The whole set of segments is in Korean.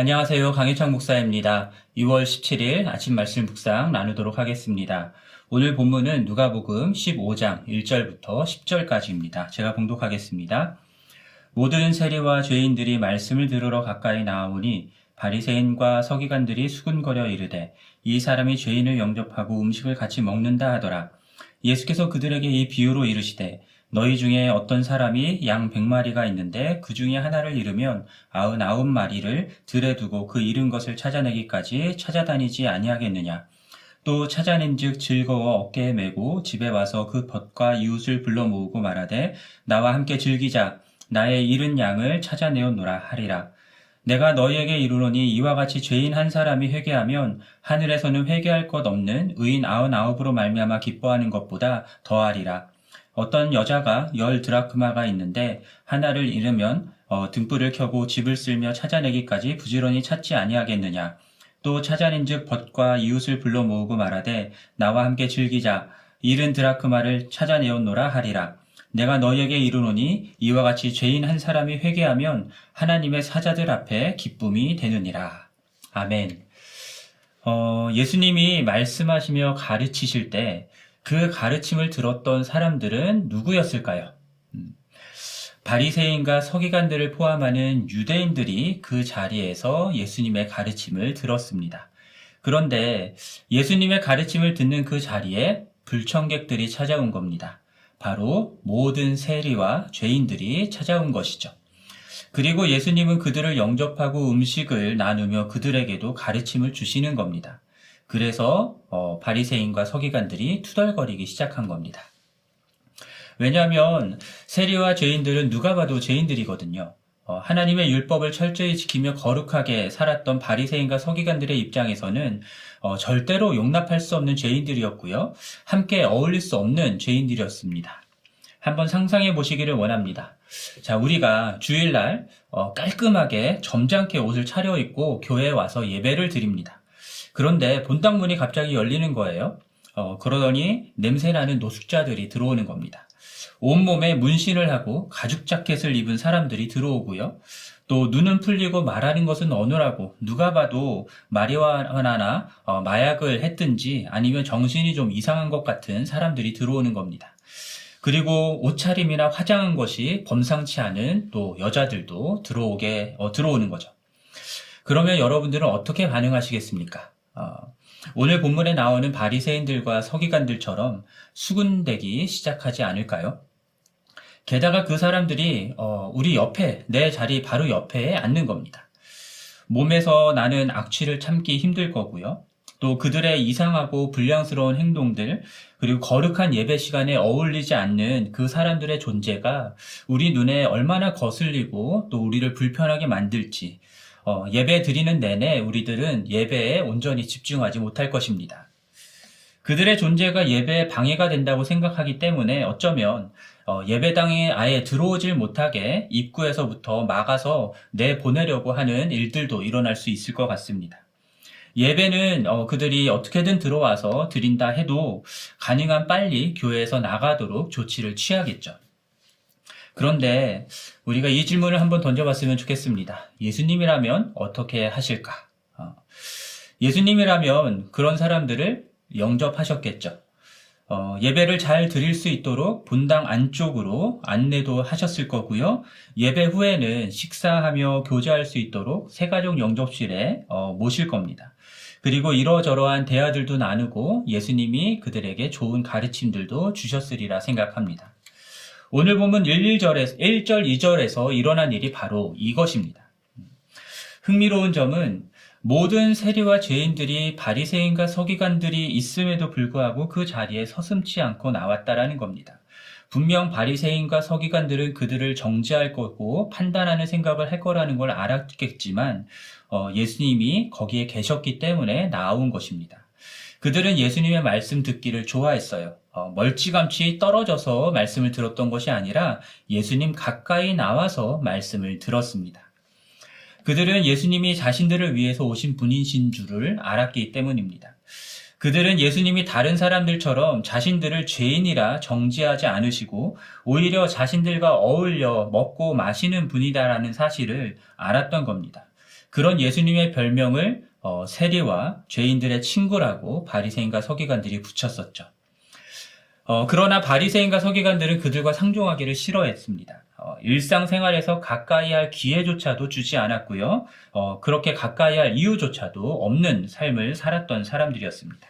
안녕하세요. 강희창 목사입니다. 2월 17일 아침 말씀 묵상 나누도록 하겠습니다. 오늘 본문은 누가복음 15장 1절부터 10절까지입니다. 제가 봉독하겠습니다. 모든 세리와 죄인들이 말씀을 들으러 가까이 나오니 바리새인과 서기관들이 수군거려 이르되 이 사람이 죄인을 영접하고 음식을 같이 먹는다 하더라. 예수께서 그들에게 이 비유로 이르시되 너희 중에 어떤 사람이 양 백마리가 있는데 그 중에 하나를 잃으면 아흔아홉 마리를 들에 두고 그 잃은 것을 찾아내기까지 찾아다니지 아니하겠느냐. 또 찾아낸즉 즐거워 어깨에 메고 집에 와서 그 벗과 이웃을 불러 모으고 말하되 나와 함께 즐기자 나의 잃은 양을 찾아내었노라 하리라. 내가 너희에게 이르노니 이와 같이 죄인 한 사람이 회개하면 하늘에서는 회개할 것 없는 의인 아흔아홉으로 말미암아 기뻐하는 것보다 더하리라. 어떤 여자가 열 드라크마가 있는데 하나를 잃으면 어, 등불을 켜고 집을 쓸며 찾아내기까지 부지런히 찾지 아니하겠느냐. 또 찾아낸즉 벗과 이웃을 불러 모으고 말하되 나와 함께 즐기자. 잃은 드라크마를 찾아내었노라 하리라. 내가 너희에게 이르노니 이와 같이 죄인 한 사람이 회개하면 하나님의 사자들 앞에 기쁨이 되느니라. 아멘. 어, 예수님이 말씀하시며 가르치실 때 그 가르침을 들었던 사람들은 누구였을까요? 음, 바리새인과 서기관들을 포함하는 유대인들이 그 자리에서 예수님의 가르침을 들었습니다. 그런데 예수님의 가르침을 듣는 그 자리에 불청객들이 찾아온 겁니다. 바로 모든 세리와 죄인들이 찾아온 것이죠. 그리고 예수님은 그들을 영접하고 음식을 나누며 그들에게도 가르침을 주시는 겁니다. 그래서 어, 바리새인과 서기관들이 투덜거리기 시작한 겁니다. 왜냐하면 세리와 죄인들은 누가 봐도 죄인들이거든요. 어, 하나님의 율법을 철저히 지키며 거룩하게 살았던 바리새인과 서기관들의 입장에서는 어, 절대로 용납할 수 없는 죄인들이었고요. 함께 어울릴 수 없는 죄인들이었습니다. 한번 상상해 보시기를 원합니다. 자, 우리가 주일날 어, 깔끔하게 점잖게 옷을 차려입고 교회에 와서 예배를 드립니다. 그런데 본당 문이 갑자기 열리는 거예요. 어, 그러더니 냄새나는 노숙자들이 들어오는 겁니다. 온몸에 문신을 하고 가죽 자켓을 입은 사람들이 들어오고요. 또 눈은 풀리고 말하는 것은 어느라고 누가 봐도 마리화나나 어, 마약을 했든지 아니면 정신이 좀 이상한 것 같은 사람들이 들어오는 겁니다. 그리고 옷차림이나 화장한 것이 범상치 않은 또 여자들도 들어오게 어, 들어오는 거죠. 그러면 여러분들은 어떻게 반응하시겠습니까? 어, 오늘 본문에 나오는 바리새인들과 서기관들처럼 수군대기 시작하지 않을까요? 게다가 그 사람들이 어, 우리 옆에 내 자리 바로 옆에 앉는 겁니다. 몸에서 나는 악취를 참기 힘들 거고요. 또 그들의 이상하고 불량스러운 행동들, 그리고 거룩한 예배 시간에 어울리지 않는 그 사람들의 존재가 우리 눈에 얼마나 거슬리고 또 우리를 불편하게 만들지 어, 예배 드리는 내내 우리들은 예배에 온전히 집중하지 못할 것입니다. 그들의 존재가 예배에 방해가 된다고 생각하기 때문에 어쩌면 어, 예배당에 아예 들어오질 못하게 입구에서부터 막아서 내보내려고 하는 일들도 일어날 수 있을 것 같습니다. 예배는 어, 그들이 어떻게든 들어와서 드린다 해도 가능한 빨리 교회에서 나가도록 조치를 취하겠죠. 그런데 우리가 이 질문을 한번 던져봤으면 좋겠습니다. 예수님이라면 어떻게 하실까? 어, 예수님이라면 그런 사람들을 영접하셨겠죠. 어, 예배를 잘 드릴 수 있도록 본당 안쪽으로 안내도 하셨을 거고요. 예배 후에는 식사하며 교제할 수 있도록 세가족 영접실에 어, 모실 겁니다. 그리고 이러저러한 대화들도 나누고 예수님이 그들에게 좋은 가르침들도 주셨으리라 생각합니다. 오늘 보면 1, 1절에서, 1절, 2절에서 일어난 일이 바로 이것입니다. 흥미로운 점은 모든 세리와 죄인들이 바리새인과 서기관들이 있음에도 불구하고 그 자리에 서슴치 않고 나왔다라는 겁니다. 분명 바리새인과 서기관들은 그들을 정죄할 거고 판단하는 생각을 할 거라는 걸 알았겠지만 어, 예수님이 거기에 계셨기 때문에 나온 것입니다. 그들은 예수님의 말씀 듣기를 좋아했어요. 어, 멀찌감치 떨어져서 말씀을 들었던 것이 아니라 예수님 가까이 나와서 말씀을 들었습니다. 그들은 예수님이 자신들을 위해서 오신 분이신 줄을 알았기 때문입니다. 그들은 예수님이 다른 사람들처럼 자신들을 죄인이라 정지하지 않으시고 오히려 자신들과 어울려 먹고 마시는 분이다라는 사실을 알았던 겁니다. 그런 예수님의 별명을 어, 세리와 죄인들의 친구라고 바리새인과 서기관들이 붙였었죠. 어, 그러나 바리새인과 서기관들은 그들과 상종하기를 싫어했습니다. 어, 일상생활에서 가까이 할 기회조차도 주지 않았고요. 어, 그렇게 가까이 할 이유조차도 없는 삶을 살았던 사람들이었습니다.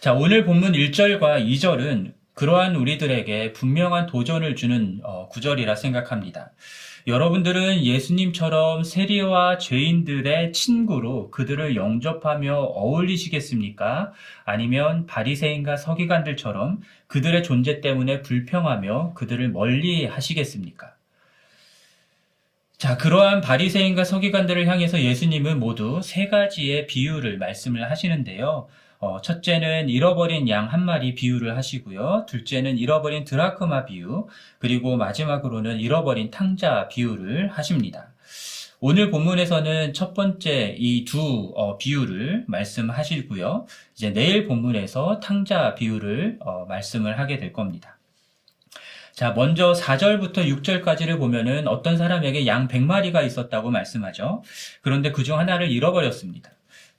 자, 오늘 본문 1절과 2절은 그러한 우리들에게 분명한 도전을 주는 어, 구절이라 생각합니다. 여러분들은 예수님처럼 세리와 죄인들의 친구로 그들을 영접하며 어울리시겠습니까? 아니면 바리새인과 서기관들처럼 그들의 존재 때문에 불평하며 그들을 멀리 하시겠습니까? 자, 그러한 바리새인과 서기관들을 향해서 예수님은 모두 세 가지의 비유를 말씀을 하시는데요. 어, 첫째는 잃어버린 양 한 마리 비유를 하시고요. 둘째는 잃어버린 드라크마 비유, 그리고 마지막으로는 잃어버린 탕자 비유를 하십니다. 오늘 본문에서는 첫 번째 이두 어, 비유를 말씀하시고요. 이제 내일 본문에서 탕자 비유를 어, 말씀을 하게 될 겁니다. 자, 먼저 4절부터 6절까지를 보면은 어떤 사람에게 양 100마리가 있었다고 말씀하죠. 그런데 그 중 하나를 잃어버렸습니다.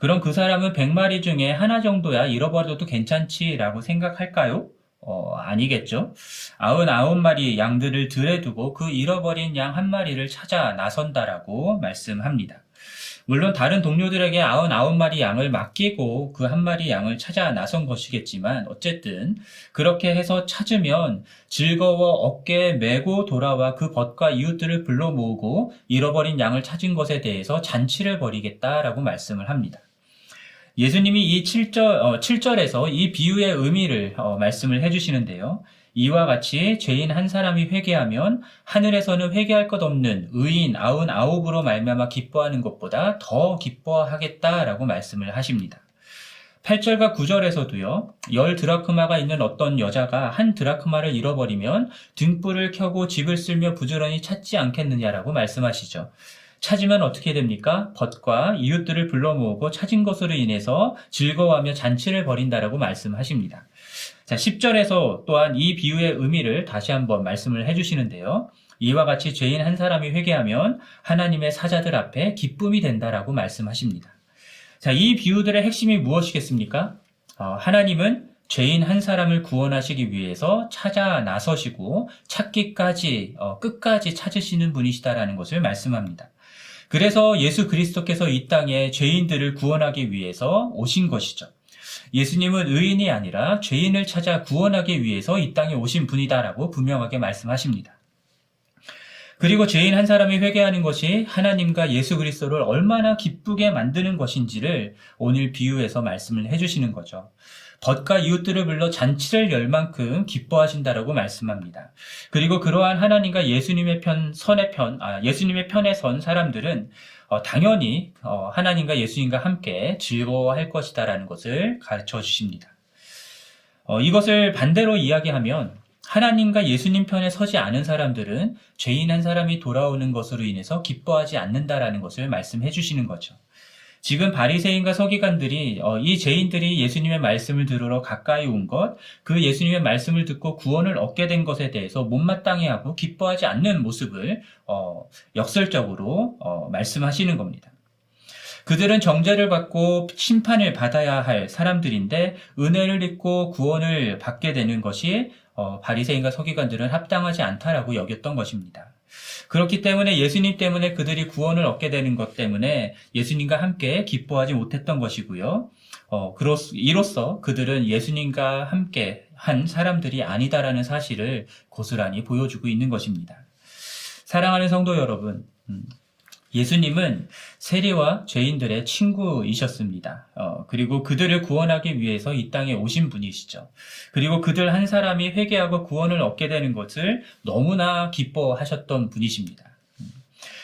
그럼 그 사람은 100마리 중에 하나 정도야 잃어버려도 괜찮지라고 생각할까요? 어, 아니겠죠. 99마리 양들을 들에 두고 그 잃어버린 양 한 마리를 찾아 나선다라고 말씀합니다. 물론 다른 동료들에게 99마리 양을 맡기고 그 한 마리 양을 찾아 나선 것이겠지만 어쨌든 그렇게 해서 찾으면 즐거워 어깨에 메고 돌아와 그 벗과 이웃들을 불러 모으고 잃어버린 양을 찾은 것에 대해서 잔치를 벌이겠다라고 말씀을 합니다. 예수님이 이 7절, 어, 7절에서 이 비유의 의미를 어, 말씀을 해주시는데요. 이와 같이 죄인 한 사람이 회개하면 하늘에서는 회개할 것 없는 의인 아흔 아홉으로 말미암아 기뻐하는 것보다 더 기뻐하겠다라고 말씀을 하십니다. 8절과 9절에서도요, 열 드라크마가 있는 어떤 여자가 한 드라크마를 잃어버리면 등불을 켜고 집을 쓸며 부지런히 찾지 않겠느냐라고 말씀하시죠. 찾으면 어떻게 됩니까? 벗과 이웃들을 불러 모으고 찾은 것으로 인해서 즐거워하며 잔치를 벌인다라고 말씀하십니다. 자, 10절에서 또한 이 비유의 의미를 다시 한번 말씀을 해주시는데요. 이와 같이 죄인 한 사람이 회개하면 하나님의 사자들 앞에 기쁨이 된다라고 말씀하십니다. 자, 이 비유들의 핵심이 무엇이겠습니까? 어, 하나님은 죄인 한 사람을 구원하시기 위해서 찾아 나서시고 찾기까지 어, 끝까지 찾으시는 분이시다라는 것을 말씀합니다. 그래서 예수 그리스도께서 이 땅에 죄인들을 구원하기 위해서 오신 것이죠. 예수님은 의인이 아니라 죄인을 찾아 구원하기 위해서 이 땅에 오신 분이다라고 분명하게 말씀하십니다. 그리고 죄인 한 사람이 회개하는 것이 하나님과 예수 그리스도를 얼마나 기쁘게 만드는 것인지를 오늘 비유에서 말씀을 해주시는 거죠. 벗과 이웃들을 불러 잔치를 열 만큼 기뻐하신다라고 말씀합니다. 그리고 그러한 하나님과 예수님의 편, 선의 편, 아, 예수님의 편에 선 사람들은 어, 당연히 어, 하나님과 예수님과 함께 즐거워할 것이다라는 것을 가르쳐 주십니다. 어, 이것을 반대로 이야기하면 하나님과 예수님 편에 서지 않은 사람들은 죄인 한 사람이 돌아오는 것으로 인해서 기뻐하지 않는다라는 것을 말씀해 주시는 거죠. 지금 바리새인과 서기관들이 어, 이 죄인들이 예수님의 말씀을 들으러 가까이 온 것, 그 예수님의 말씀을 듣고 구원을 얻게 된 것에 대해서 못마땅해하고 기뻐하지 않는 모습을 어, 역설적으로 어, 말씀하시는 겁니다. 그들은 정죄를 받고 심판을 받아야 할 사람들인데 은혜를 입고 구원을 받게 되는 것이 바리새인과 서기관들은 합당하지 않다라고 여겼던 것입니다. 그렇기 때문에 예수님 때문에 그들이 구원을 얻게 되는 것 때문에 예수님과 함께 기뻐하지 못했던 것이고요. 어, 이로써 그들은 예수님과 함께 한 사람들이 아니다라는 사실을 고스란히 보여주고 있는 것입니다. 사랑하는 성도 여러분, 음, 예수님은 세리와 죄인들의 친구이셨습니다. 어, 그리고 그들을 구원하기 위해서 이 땅에 오신 분이시죠. 그리고 그들 한 사람이 회개하고 구원을 얻게 되는 것을 너무나 기뻐하셨던 분이십니다. 음.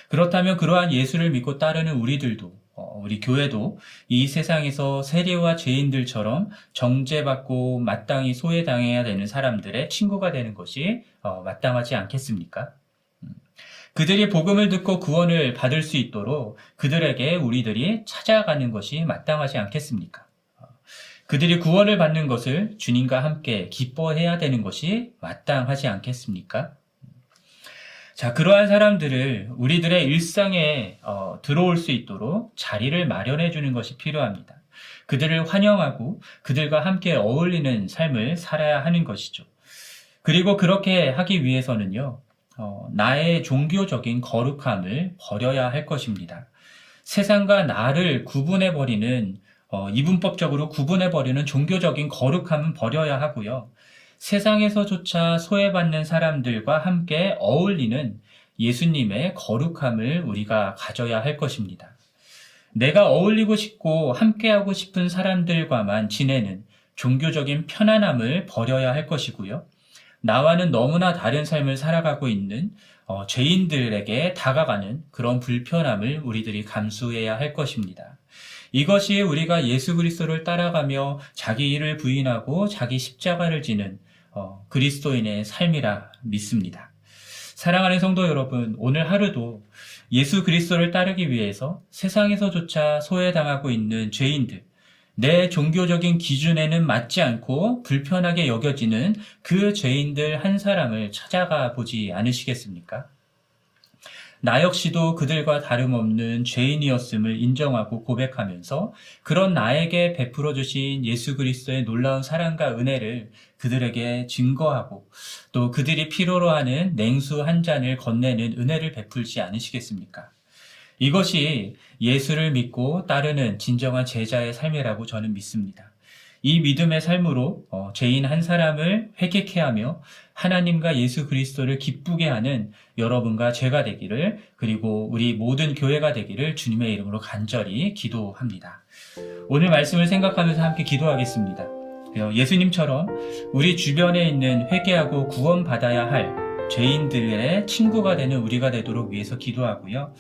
그렇다면 그러한 예수를 믿고 따르는 우리들도 어, 우리 교회도 이 세상에서 세리와 죄인들처럼 정죄받고 마땅히 소외당해야 되는 사람들의 친구가 되는 것이 어, 마땅하지 않겠습니까? 그들이 복음을 듣고 구원을 받을 수 있도록 그들에게 우리들이 찾아가는 것이 마땅하지 않겠습니까? 그들이 구원을 받는 것을 주님과 함께 기뻐해야 되는 것이 마땅하지 않겠습니까? 자, 그러한 사람들을 우리들의 일상에 어, 들어올 수 있도록 자리를 마련해 주는 것이 필요합니다. 그들을 환영하고 그들과 함께 어울리는 삶을 살아야 하는 것이죠. 그리고 그렇게 하기 위해서는요, 어, 나의 종교적인 거룩함을 버려야 할 것입니다. 세상과 나를 구분해버리는, 어, 이분법적으로 구분해버리는 종교적인 거룩함은 버려야 하고요. 세상에서조차 소외받는 사람들과 함께 어울리는 예수님의 거룩함을 우리가 가져야 할 것입니다. 내가 어울리고 싶고 함께하고 싶은 사람들과만 지내는 종교적인 편안함을 버려야 할 것이고요. 나와는 너무나 다른 삶을 살아가고 있는 어, 죄인들에게 다가가는 그런 불편함을 우리들이 감수해야 할 것입니다. 이것이 우리가 예수 그리스도를 따라가며 자기 일을 부인하고 자기 십자가를 지는 어, 그리스도인의 삶이라 믿습니다. 사랑하는 성도 여러분, 오늘 하루도 예수 그리스도를 따르기 위해서 세상에서조차 소외당하고 있는 죄인들, 내 종교적인 기준에는 맞지 않고 불편하게 여겨지는 그 죄인들 한 사람을 찾아가 보지 않으시겠습니까? 나 역시도 그들과 다름없는 죄인이었음을 인정하고 고백하면서 그런 나에게 베풀어 주신 예수 그리스도의 놀라운 사랑과 은혜를 그들에게 증거하고 또 그들이 필요로 하는 냉수 한 잔을 건네는 은혜를 베풀지 않으시겠습니까? 이것이 예수를 믿고 따르는 진정한 제자의 삶이라고 저는 믿습니다. 이 믿음의 삶으로 어, 죄인 한 사람을 회개케 하며 하나님과 예수 그리스도를 기쁘게 하는 여러분과 제가 되기를 그리고 우리 모든 교회가 되기를 주님의 이름으로 간절히 기도합니다. 오늘 말씀을 생각하면서 함께 기도하겠습니다. 어, 예수님처럼 우리 주변에 있는 회개하고 구원받아야 할 죄인들의 친구가 되는 우리가 되도록 위해서 기도하고요.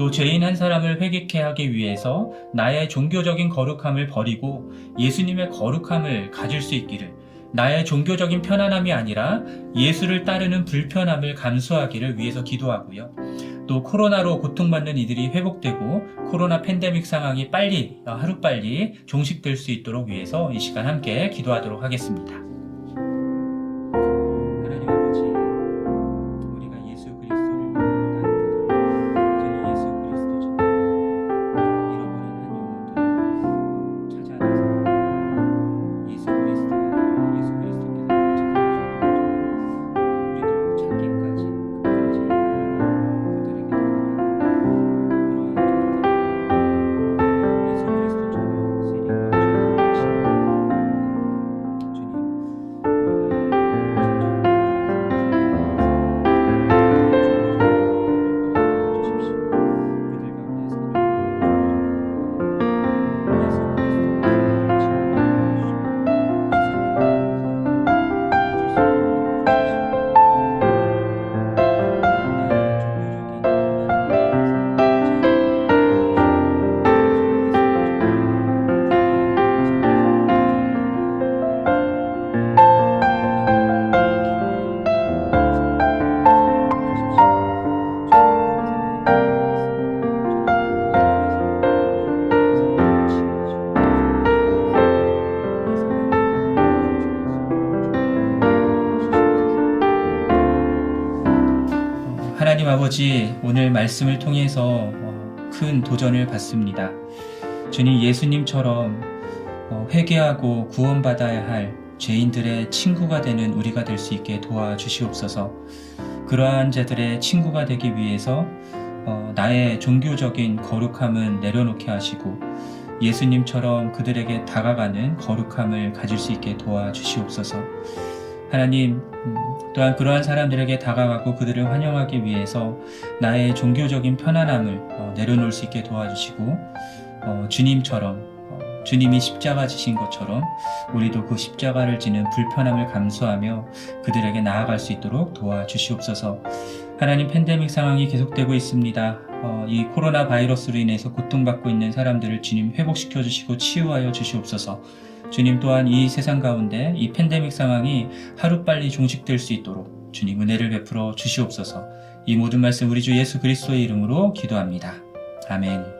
또 죄인 한 사람을 회개케 하기 위해서 나의 종교적인 거룩함을 버리고 예수님의 거룩함을 가질 수 있기를 나의 종교적인 편안함이 아니라 예수를 따르는 불편함을 감수하기를 위해서 기도하고요. 또 코로나로 고통받는 이들이 회복되고 코로나 팬데믹 상황이 빨리 하루빨리 종식될 수 있도록 위해서 이 시간 함께 기도하도록 하겠습니다. 아버지, 오늘 말씀을 통해서 어, 큰 도전을 받습니다. 주님 예수님처럼 어, 회개하고 구원받아야 할 죄인들의 친구가 되는 우리가 될 수 있게 도와주시옵소서. 그러한 자들의 친구가 되기 위해서 어, 나의 종교적인 거룩함은 내려놓게 하시고 예수님처럼 그들에게 다가가는 거룩함을 가질 수 있게 도와주시옵소서. 하나님, 음, 또한 그러한 사람들에게 다가가고 그들을 환영하기 위해서 나의 종교적인 편안함을 어, 내려놓을 수 있게 도와주시고 어, 주님처럼 어, 주님이 십자가 지신 것처럼 우리도 그 십자가를 지는 불편함을 감수하며 그들에게 나아갈 수 있도록 도와주시옵소서. 하나님 팬데믹 상황이 계속되고 있습니다. 어, 이 코로나 바이러스로 인해서 고통받고 있는 사람들을 주님 회복시켜 주시고 치유하여 주시옵소서. 주님 또한 이 세상 가운데 이 팬데믹 상황이 하루빨리 종식될 수 있도록 주님 은혜를 베풀어 주시옵소서 이 모든 말씀 우리 주 예수 그리스도의 이름으로 기도합니다. 아멘.